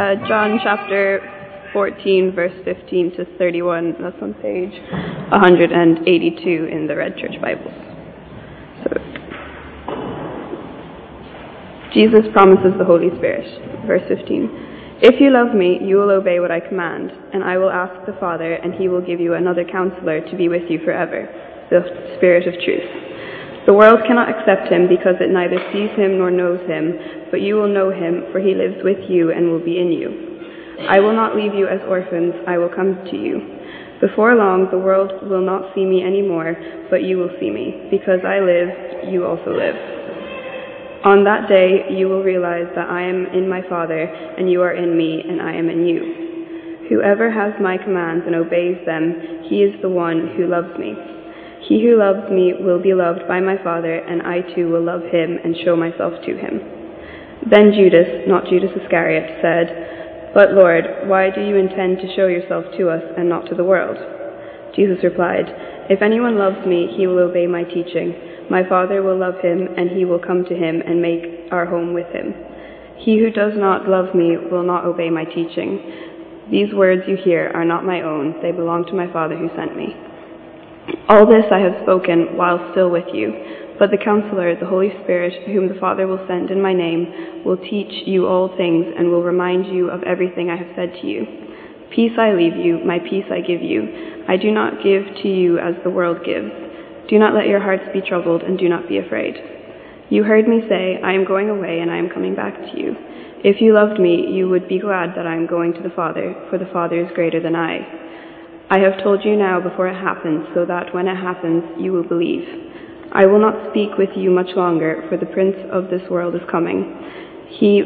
Uh, John chapter 14, verse 15 to 31. That's on page 182 in the Red Church Bibles. So, Jesus promises the Holy Spirit. Verse 15. If you love me, you will obey what I command, and I will ask the Father, and he will give you another counselor to be with you forever, the Spirit of truth. The world cannot accept him because it neither sees him nor knows him, but you will know him, for he lives with you and will be in you. I will not leave you as orphans, I will come to you. Before long, the world will not see me anymore, but you will see me. Because I live, you also live. On that day, you will realize that I am in my Father, and you are in me, and I am in you. Whoever has my commands and obeys them, he is the one who loves me. He who loves me will be loved by my Father, and I too will love him and show myself to him. Then Judas, not Judas Iscariot, said, But Lord, why do you intend to show yourself to us and not to the world? Jesus replied, If anyone loves me, he will obey my teaching. My Father will love him, and he will come to him and make our home with him. He who does not love me will not obey my teaching. These words you hear are not my own, they belong to my Father who sent me. All this I have spoken while still with you. But the Counselor, the Holy Spirit, whom the Father will send in my name, will teach you all things and will remind you of everything I have said to you. Peace I leave you, my peace I give you. I do not give to you as the world gives. Do not let your hearts be troubled and do not be afraid. You heard me say, I am going away and I am coming back to you. If you loved me, you would be glad that I am going to the Father, for the Father is greater than I. I have told you now before it happens, so that when it happens, you will believe. I will not speak with you much longer, for the prince of this world is coming. He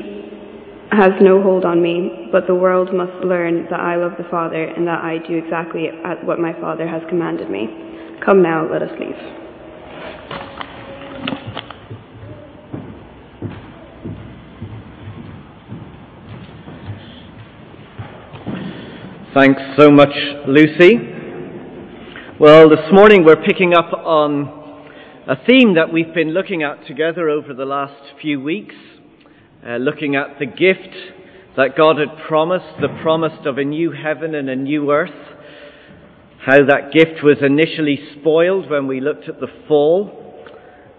has no hold on me, but the world must learn that I love the Father and that I do exactly what my Father has commanded me. Come now, let us leave. Thanks so much, Lucy. Well, this morning we're picking up on a theme that we've been looking at together over the last few weeks, uh, looking at the gift that God had promised, the promise of a new heaven and a new earth, how that gift was initially spoiled when we looked at the fall,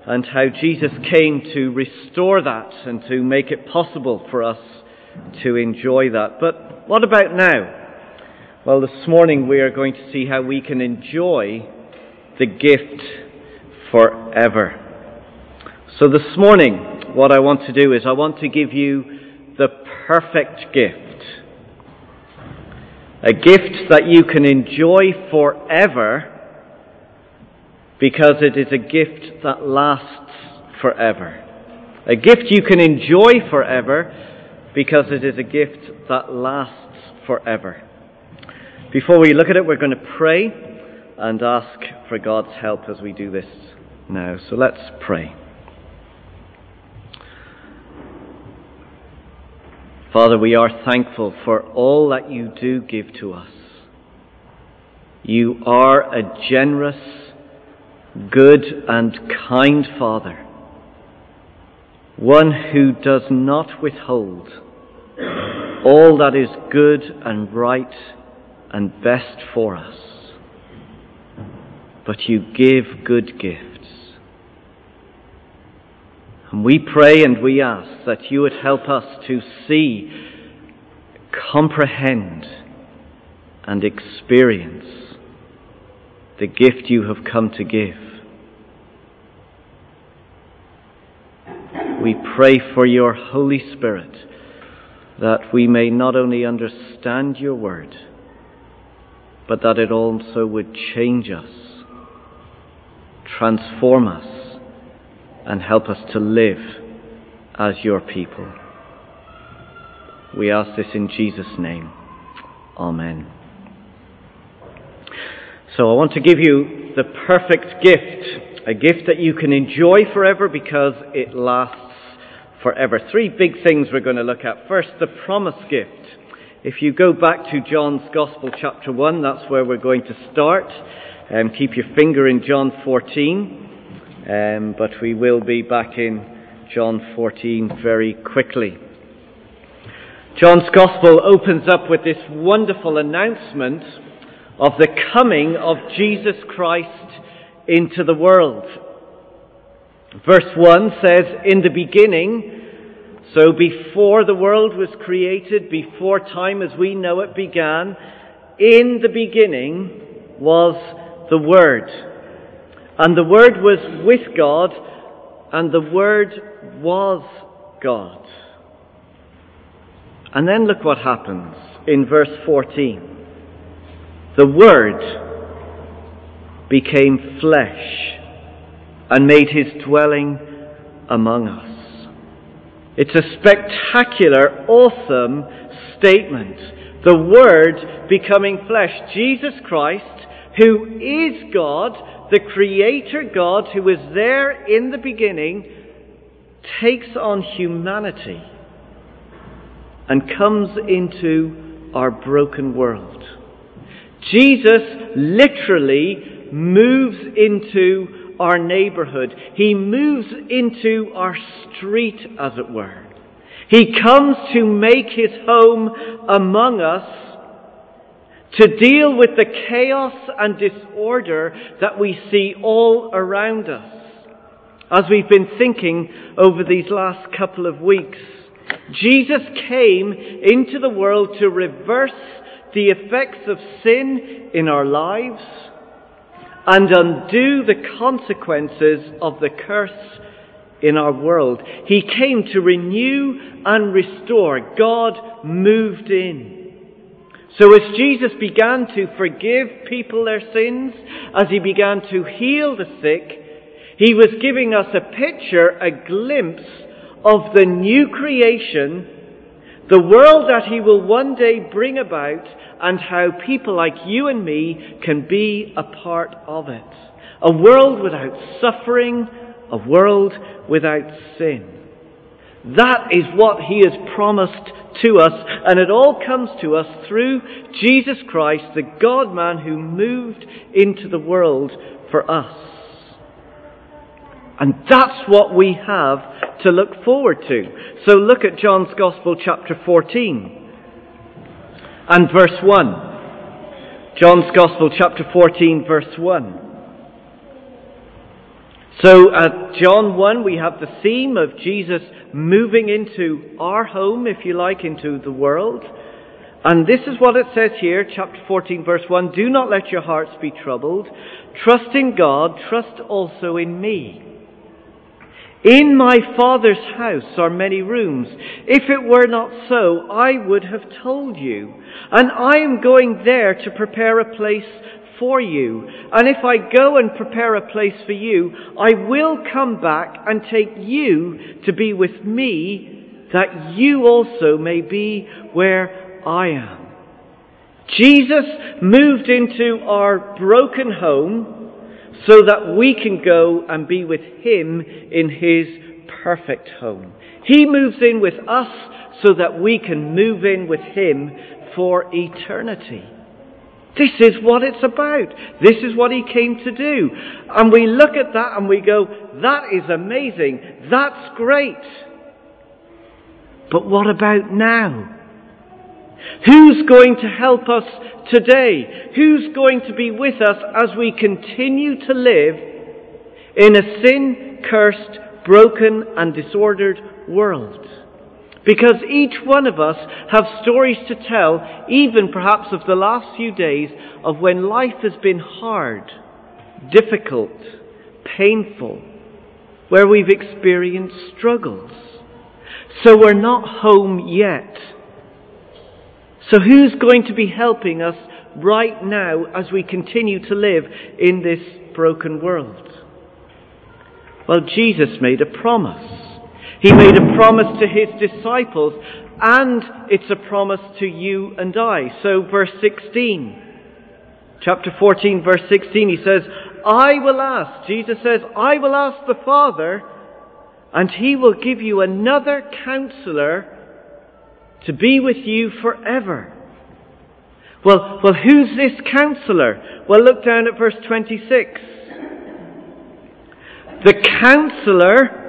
and how Jesus came to restore that and to make it possible for us to enjoy that. But what about now? Well, this morning we are going to see how we can enjoy the gift forever. So this morning, what I want to do is I want to give you the perfect gift. A gift that you can enjoy forever because it is a gift that lasts forever. A gift you can enjoy forever because it is a gift that lasts forever. Before we look at it, we're going to pray and ask for God's help as we do this now. So let's pray. Father, we are thankful for all that you do give to us. You are a generous, good, and kind Father, one who does not withhold all that is good and right and best for us. But you give good gifts. And we pray and we ask that you would help us to see, comprehend, and experience the gift you have come to give. We pray for your Holy Spirit that we may not only understand your word, but that it also would change us, transform us, and help us to live as your people. We ask this in Jesus' name. Amen. So I want to give you the perfect gift, a gift that you can enjoy forever because it lasts forever. Three big things we're going to look at. First, the promise gift. If you go back to John's Gospel, chapter 1, that's where we're going to start. Um, keep your finger in John 14, um, but we will be back in John 14 very quickly. John's Gospel opens up with this wonderful announcement of the coming of Jesus Christ into the world. Verse 1 says, In the beginning, so before the world was created, before time as we know it began, in the beginning was the Word. And the Word was with God, and the Word was God. And then look what happens in verse 14. The Word became flesh and made his dwelling among us. It's a spectacular, awesome statement. The Word becoming flesh. Jesus Christ, who is God, the Creator God, who was there in the beginning, takes on humanity and comes into our broken world. Jesus literally moves into our neighborhood. He moves into our street, as it were. He comes to make his home among us to deal with the chaos and disorder that we see all around us. As we've been thinking over these last couple of weeks, Jesus came into the world to reverse the effects of sin in our lives and undo the consequences of the curse in our world. He came to renew and restore. God moved in. So as Jesus began to forgive people their sins, as he began to heal the sick, he was giving us a picture, a glimpse of the new creation, the world that he will one day bring about, and how people like you and me can be a part of it. A world without suffering, a world without sin. That is what he has promised to us, and it all comes to us through Jesus Christ, the God man who moved into the world for us. And that's what we have to look forward to. So look at John's Gospel, chapter 14 and verse 1. John's Gospel, chapter 14, verse 1. So at John 1, we have the theme of Jesus moving into our home, if you like, into the world. And this is what it says here, chapter 14, verse 1 Do not let your hearts be troubled. Trust in God, trust also in me. In my Father's house are many rooms. If it were not so, I would have told you. And I am going there to prepare a place for you. And if I go and prepare a place for you, I will come back and take you to be with me, that you also may be where I am. Jesus moved into our broken home so that we can go and be with Him in His perfect home. He moves in with us so that we can move in with Him for eternity. This is what it's about. This is what He came to do. And we look at that and we go, that is amazing. That's great. But what about now? Who's going to help us today? Who's going to be with us as we continue to live in a sin cursed, broken, and disordered world? Because each one of us have stories to tell, even perhaps of the last few days, of when life has been hard, difficult, painful, where we've experienced struggles. So we're not home yet. So who's going to be helping us right now as we continue to live in this broken world? Well, Jesus made a promise. He made a promise to his disciples, and it's a promise to you and I. So, verse 16, chapter 14, verse 16, he says, I will ask, Jesus says, I will ask the Father, and he will give you another counselor to be with you forever. Well, well, who's this counselor? Well, look down at verse 26. The counselor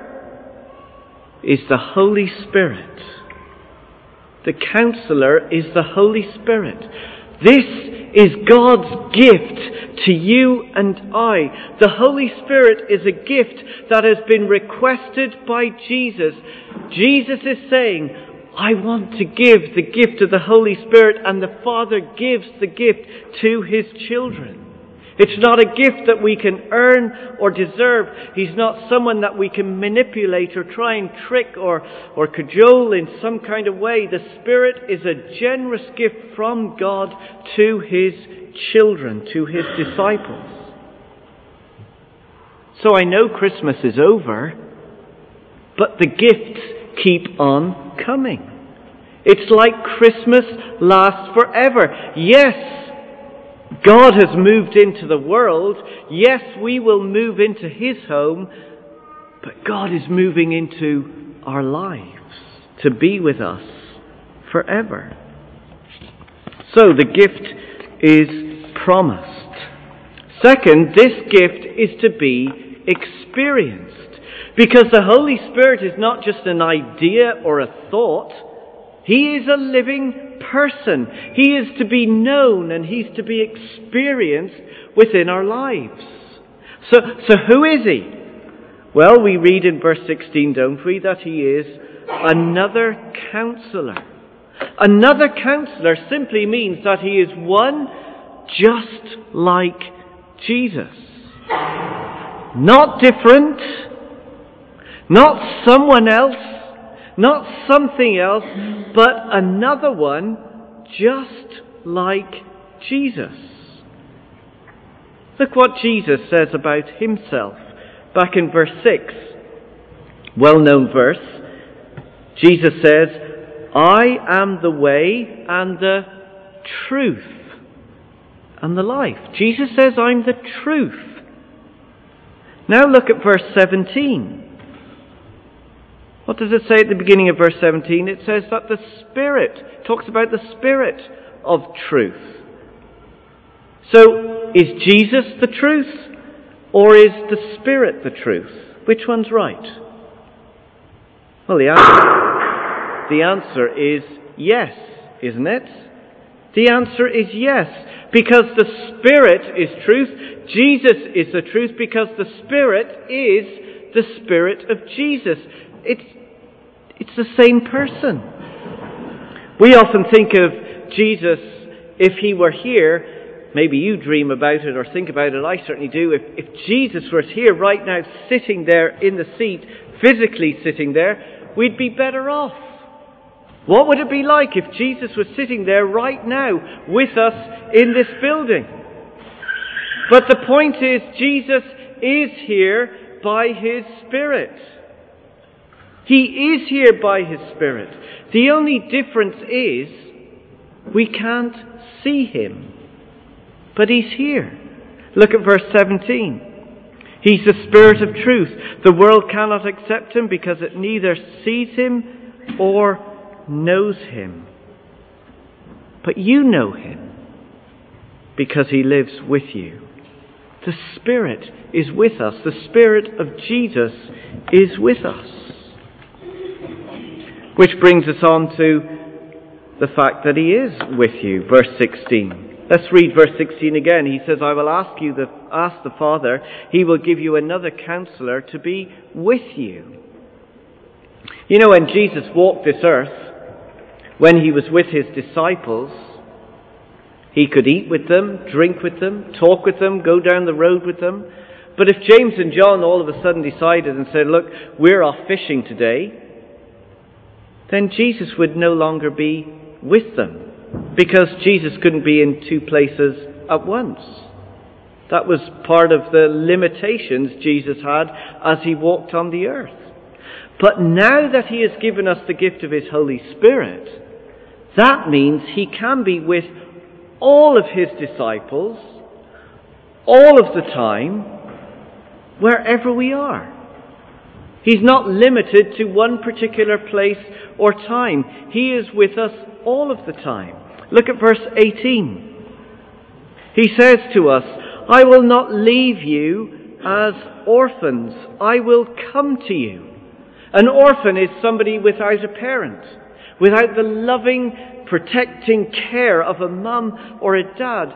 is the Holy Spirit. The counselor is the Holy Spirit. This is God's gift to you and I. The Holy Spirit is a gift that has been requested by Jesus. Jesus is saying, I want to give the gift of the Holy Spirit, and the Father gives the gift to His children. It's not a gift that we can earn or deserve. He's not someone that we can manipulate or try and trick or, or cajole in some kind of way. The Spirit is a generous gift from God to His children, to His disciples. So I know Christmas is over, but the gifts keep on coming. It's like Christmas lasts forever. Yes, God has moved into the world. Yes, we will move into His home, but God is moving into our lives to be with us forever. So the gift is promised. Second, this gift is to be experienced. Because the Holy Spirit is not just an idea or a thought, He is a living person. He is to be known and he's to be experienced within our lives. So, so who is he? Well, we read in verse 16, don't we, that he is another counselor. Another counselor simply means that he is one just like Jesus. Not different, not someone else, not something else, but another one just like Jesus. Look what Jesus says about himself back in verse 6. Well known verse. Jesus says, I am the way and the truth and the life. Jesus says, I'm the truth. Now look at verse 17. What does it say at the beginning of verse 17? It says that the Spirit talks about the Spirit of truth. So, is Jesus the truth or is the Spirit the truth? Which one's right? Well, the answer, the answer is yes, isn't it? The answer is yes, because the Spirit is truth. Jesus is the truth because the Spirit is the Spirit of Jesus. It's, it's the same person. We often think of Jesus, if he were here, maybe you dream about it or think about it, I certainly do. If, if Jesus was here right now, sitting there in the seat, physically sitting there, we'd be better off. What would it be like if Jesus was sitting there right now with us in this building? But the point is, Jesus is here by His Spirit. He is here by His Spirit. The only difference is we can't see Him. But He's here. Look at verse 17. He's the Spirit of truth. The world cannot accept Him because it neither sees Him or knows Him. But you know Him because He lives with you. The Spirit is with us. The Spirit of Jesus is with us. Which brings us on to the fact that He is with you. Verse 16. Let's read verse 16 again. He says, I will ask you, the, ask the Father, He will give you another counselor to be with you. You know, when Jesus walked this earth, when He was with His disciples, He could eat with them, drink with them, talk with them, go down the road with them. But if James and John all of a sudden decided and said, look, we're off fishing today, then Jesus would no longer be with them because Jesus couldn't be in two places at once. That was part of the limitations Jesus had as he walked on the earth. But now that he has given us the gift of his Holy Spirit, that means he can be with all of his disciples all of the time, wherever we are. He's not limited to one particular place or time. He is with us all of the time. Look at verse 18. He says to us, I will not leave you as orphans. I will come to you. An orphan is somebody without a parent. Without the loving, protecting care of a mum or a dad.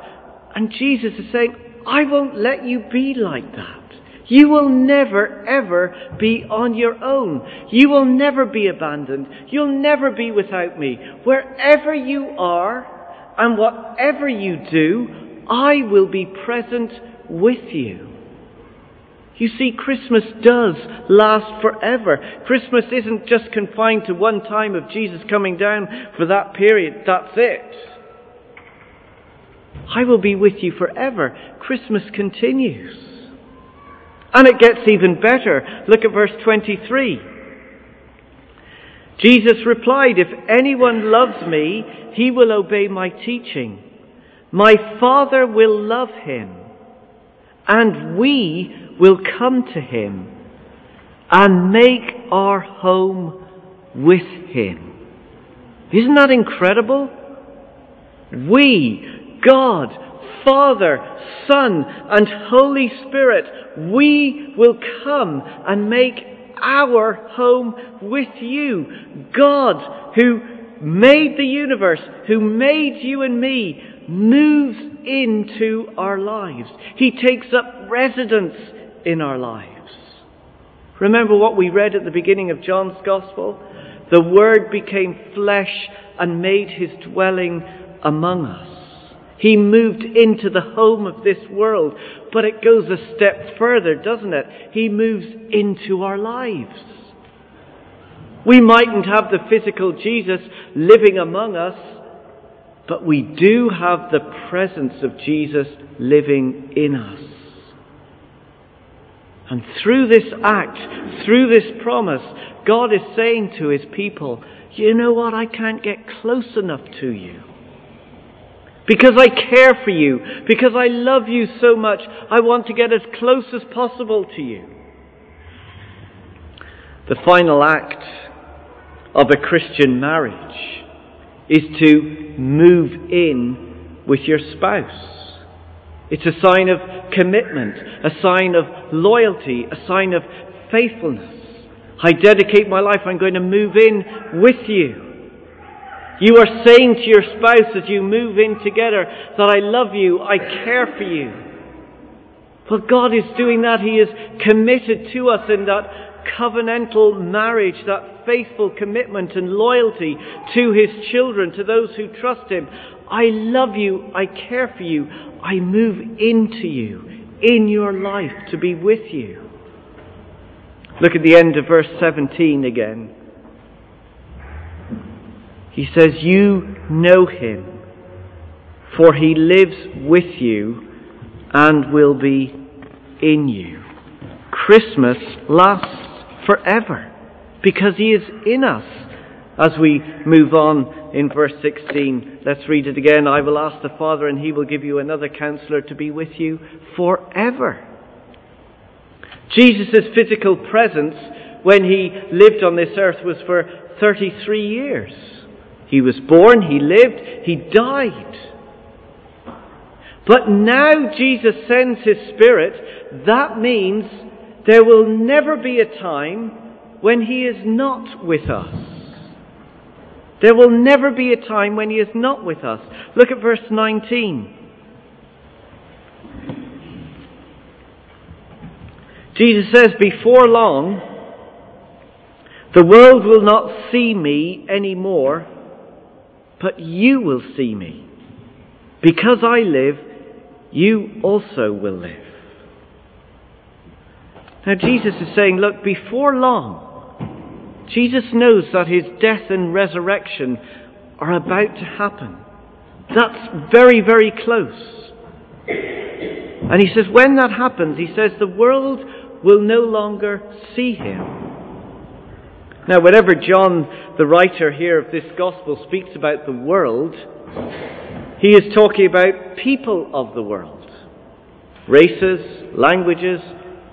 And Jesus is saying, I won't let you be like that. You will never, ever be on your own. You will never be abandoned. You'll never be without me. Wherever you are and whatever you do, I will be present with you. You see, Christmas does last forever. Christmas isn't just confined to one time of Jesus coming down for that period. That's it. I will be with you forever. Christmas continues. And it gets even better. Look at verse 23. Jesus replied, If anyone loves me, he will obey my teaching. My Father will love him, and we will come to him and make our home with him. Isn't that incredible? We, God, Father, Son, and Holy Spirit, we will come and make our home with you. God, who made the universe, who made you and me, moves into our lives. He takes up residence in our lives. Remember what we read at the beginning of John's Gospel? The Word became flesh and made his dwelling among us. He moved into the home of this world, but it goes a step further, doesn't it? He moves into our lives. We mightn't have the physical Jesus living among us, but we do have the presence of Jesus living in us. And through this act, through this promise, God is saying to his people, you know what? I can't get close enough to you. Because I care for you, because I love you so much, I want to get as close as possible to you. The final act of a Christian marriage is to move in with your spouse. It's a sign of commitment, a sign of loyalty, a sign of faithfulness. I dedicate my life, I'm going to move in with you. You are saying to your spouse as you move in together that I love you, I care for you. Well, God is doing that. He is committed to us in that covenantal marriage, that faithful commitment and loyalty to His children, to those who trust Him. I love you, I care for you, I move into you, in your life, to be with you. Look at the end of verse 17 again. He says, You know him, for he lives with you and will be in you. Christmas lasts forever because he is in us. As we move on in verse 16, let's read it again. I will ask the Father, and he will give you another counselor to be with you forever. Jesus' physical presence when he lived on this earth was for 33 years. He was born, he lived, he died. But now Jesus sends his Spirit. That means there will never be a time when he is not with us. There will never be a time when he is not with us. Look at verse 19. Jesus says, Before long, the world will not see me anymore but you will see me. Because I live, you also will live. Now, Jesus is saying, look, before long, Jesus knows that his death and resurrection are about to happen. That's very, very close. And he says, when that happens, he says, the world will no longer see him. Now, whenever John, the writer here of this gospel, speaks about the world, he is talking about people of the world races, languages,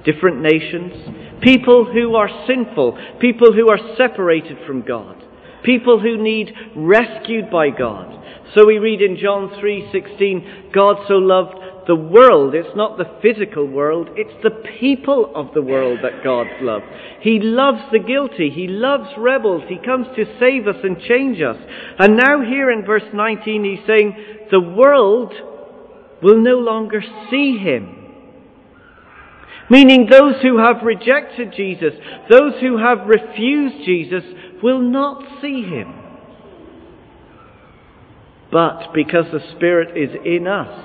different nations, people who are sinful, people who are separated from God, people who need rescued by God. So we read in John 3:16, God so loved the world, it's not the physical world, it's the people of the world that God loves. He loves the guilty, He loves rebels, He comes to save us and change us. And now here in verse 19 He's saying, the world will no longer see Him. Meaning those who have rejected Jesus, those who have refused Jesus, will not see Him. But because the Spirit is in us,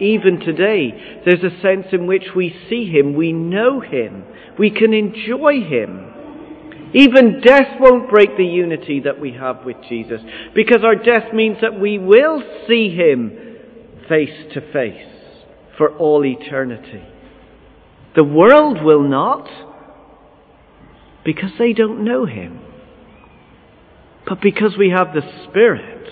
even today, there's a sense in which we see Him, we know Him, we can enjoy Him. Even death won't break the unity that we have with Jesus, because our death means that we will see Him face to face for all eternity. The world will not, because they don't know Him. But because we have the Spirit,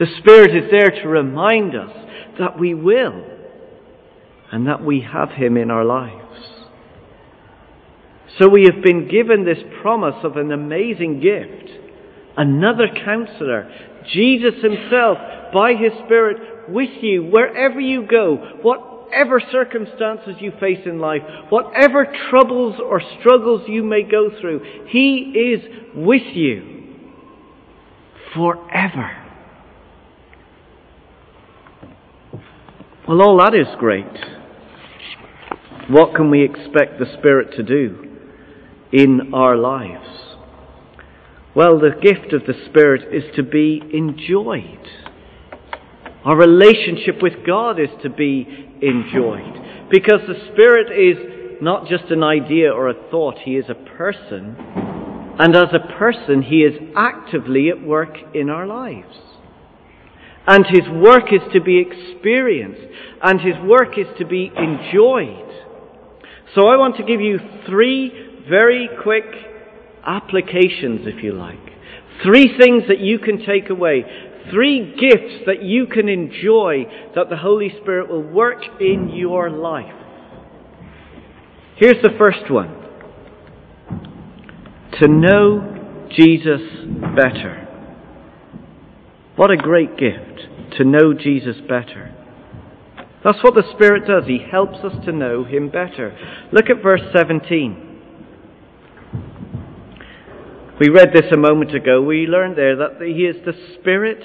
the Spirit is there to remind us that we will and that we have Him in our lives. So we have been given this promise of an amazing gift, another counselor, Jesus Himself, by His Spirit, with you wherever you go, whatever circumstances you face in life, whatever troubles or struggles you may go through, He is with you forever. Well, all that is great. What can we expect the Spirit to do in our lives? Well, the gift of the Spirit is to be enjoyed. Our relationship with God is to be enjoyed. Because the Spirit is not just an idea or a thought, He is a person. And as a person, He is actively at work in our lives. And his work is to be experienced, and his work is to be enjoyed. So I want to give you three very quick applications, if you like. Three things that you can take away. Three gifts that you can enjoy that the Holy Spirit will work in your life. Here's the first one. To know Jesus better. What a great gift to know Jesus better. That's what the Spirit does. He helps us to know Him better. Look at verse 17. We read this a moment ago. We learned there that He is the Spirit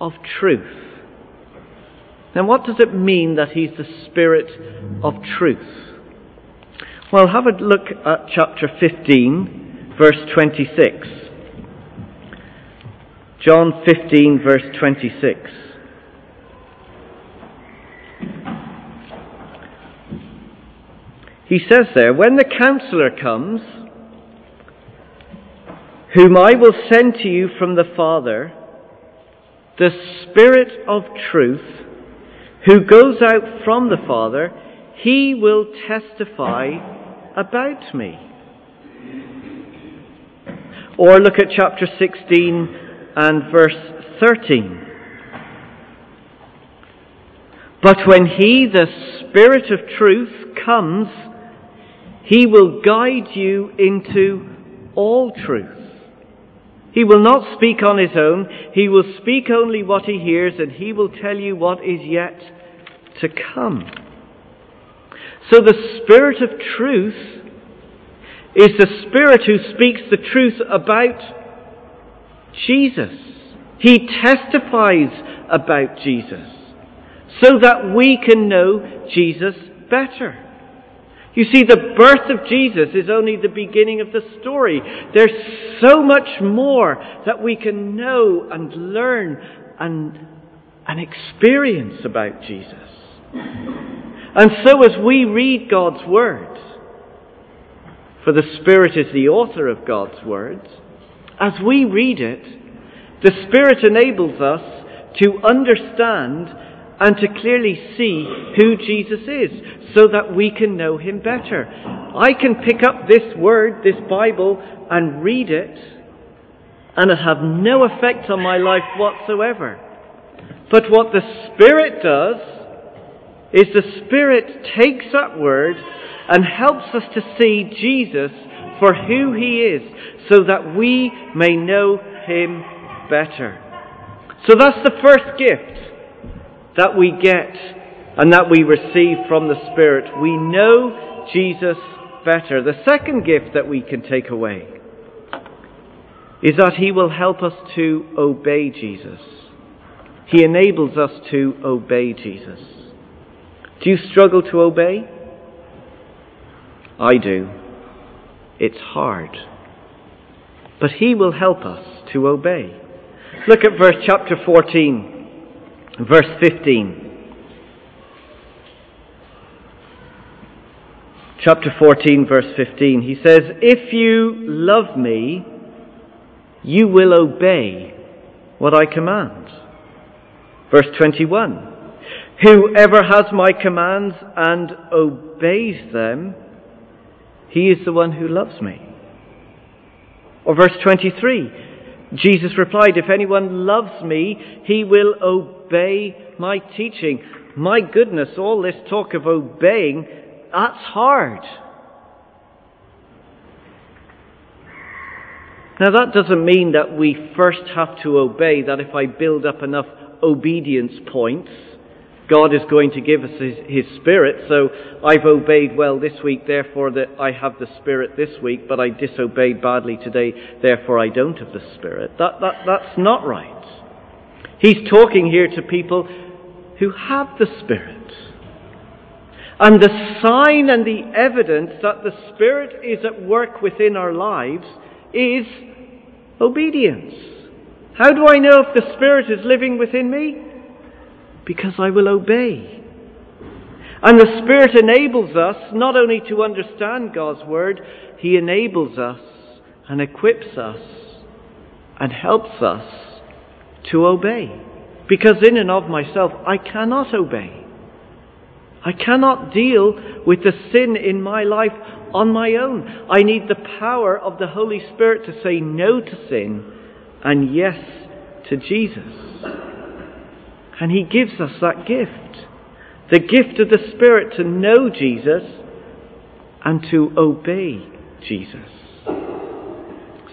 of truth. Now, what does it mean that He's the Spirit of truth? Well, have a look at chapter 15, verse 26. John 15, verse 26. He says there, When the counselor comes, whom I will send to you from the Father, the Spirit of truth, who goes out from the Father, he will testify about me. Or look at chapter 16, and verse 13. But when He, the Spirit of truth, comes, He will guide you into all truth. He will not speak on His own. He will speak only what He hears, and He will tell you what is yet to come. So the Spirit of truth is the Spirit who speaks the truth about Jesus. He testifies about Jesus so that we can know Jesus better. You see, the birth of Jesus is only the beginning of the story. There's so much more that we can know and learn and, and experience about Jesus. And so as we read God's Word, for the Spirit is the author of God's words, as we read it, the Spirit enables us to understand and to clearly see who Jesus is so that we can know him better. I can pick up this word, this Bible, and read it, and it have no effect on my life whatsoever. But what the Spirit does is the Spirit takes that word and helps us to see Jesus for who he is so that we may know him better. So that's the first gift that we get and that we receive from the Spirit, we know Jesus better. The second gift that we can take away is that He will help us to obey Jesus. He enables us to obey Jesus. Do you struggle to obey? I do. It's hard. But He will help us to obey. Look at verse chapter 14, verse 15. Chapter 14, verse 15. He says, If you love me, you will obey what I command. Verse 21. Whoever has my commands and obeys them, he is the one who loves me. Or verse 23, Jesus replied, If anyone loves me, he will obey my teaching. My goodness, all this talk of obeying, that's hard. Now that doesn't mean that we first have to obey, that if I build up enough obedience points, God is going to give us his, his, Spirit. So I've obeyed well this week, therefore that I have the Spirit this week, but I disobeyed badly today, therefore I don't have the Spirit. That, that, that's not right. He's talking here to people who have the Spirit. And the sign and the evidence that the Spirit is at work within our lives is obedience. How do I know if the Spirit is living within me? Because I will obey. And the Spirit enables us not only to understand God's Word, He enables us and equips us and helps us to obey. Because in and of myself, I cannot obey. I cannot deal with the sin in my life on my own. I need the power of the Holy Spirit to say no to sin and yes to Jesus. And He gives us that gift. The gift of the Spirit to know Jesus and to obey Jesus.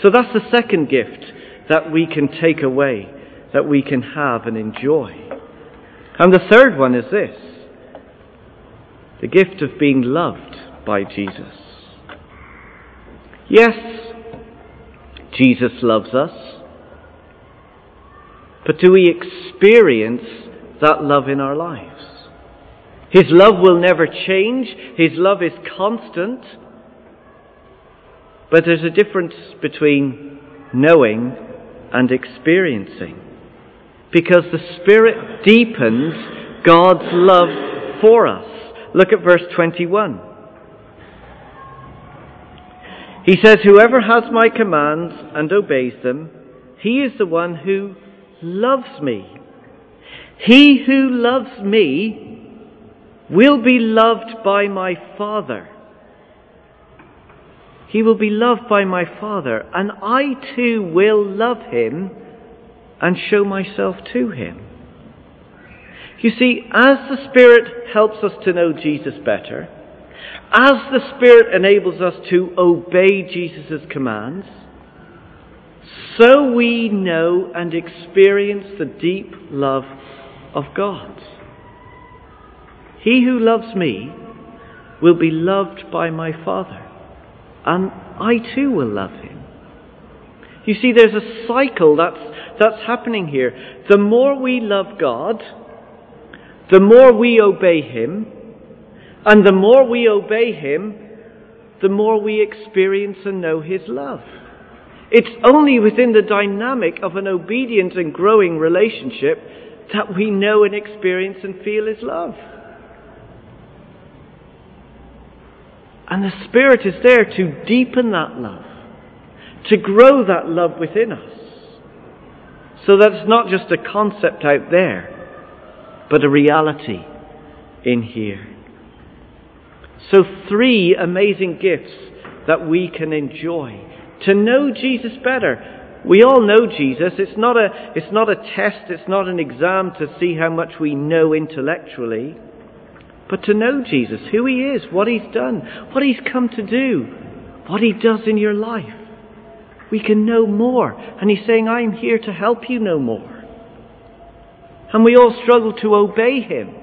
So that's the second gift that we can take away, that we can have and enjoy. And the third one is this the gift of being loved by Jesus. Yes, Jesus loves us, but do we experience that love in our lives? His love will never change, His love is constant, but there's a difference between knowing and experiencing. Because the Spirit deepens God's love for us. Look at verse 21. He says, Whoever has my commands and obeys them, he is the one who loves me. He who loves me will be loved by my Father. He will be loved by my Father, and I too will love him and show myself to him. You see, as the Spirit helps us to know Jesus better, as the Spirit enables us to obey Jesus' commands, so we know and experience the deep love of God. He who loves me will be loved by my Father, and I too will love him. You see, there's a cycle that's, that's happening here. The more we love God, the more we obey Him, and the more we obey Him, the more we experience and know His love. It's only within the dynamic of an obedient and growing relationship that we know and experience and feel His love. And the Spirit is there to deepen that love, to grow that love within us, so that it's not just a concept out there but a reality in here. So, three amazing gifts that we can enjoy. To know Jesus better. We all know Jesus. It's not a, it's not a test, it's not an exam to see how much we know intellectually. But to know Jesus, who He is, what He's done, what He's come to do, what He does in your life. We can know more. And He's saying, I'm here to help you know more. And we all struggle to obey him.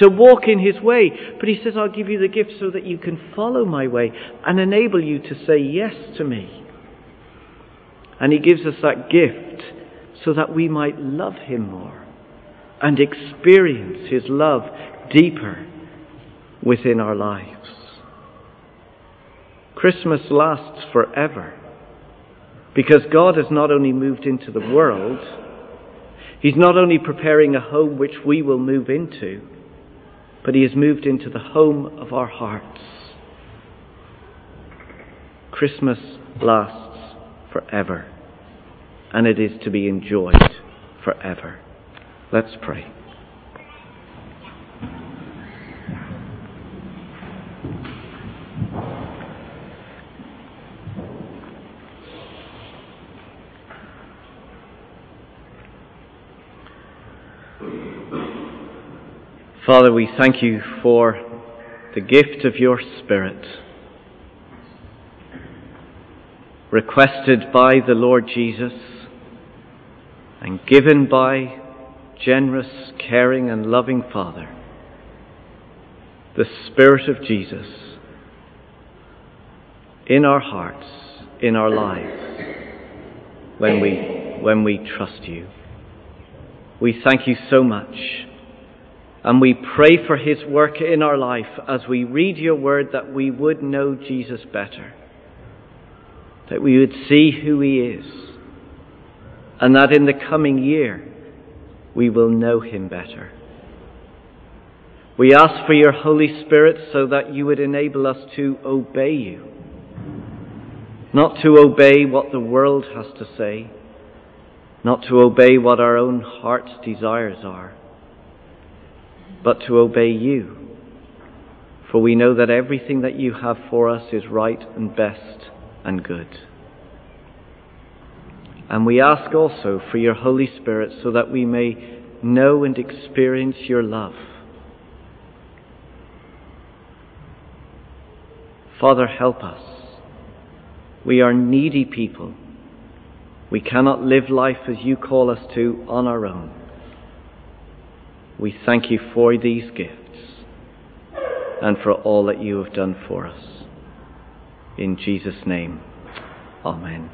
to walk in his way. But he says, I'll give you the gift so that you can follow my way and enable you to say yes to me. And he gives us that gift so that we might love him more and experience his love deeper within our lives. Christmas lasts forever because God has not only moved into the world, He's not only preparing a home which we will move into, but He has moved into the home of our hearts. Christmas lasts forever, and it is to be enjoyed forever. Let's pray. Father, we thank you for the gift of your Spirit, requested by the Lord Jesus and given by generous, caring, and loving Father, the Spirit of Jesus in our hearts, in our lives, when we, when we trust you. We thank you so much and we pray for his work in our life as we read your word that we would know Jesus better, that we would see who he is, and that in the coming year we will know him better. We ask for your Holy Spirit so that you would enable us to obey you, not to obey what the world has to say, not to obey what our own heart's desires are but to obey you. For we know that everything that you have for us is right and best and good. And we ask also for your Holy Spirit so that we may know and experience your love. Father, help us. We are needy people. We cannot live life as you call us to on our own. We thank you for these gifts and for all that you have done for us. In Jesus' name, Amen.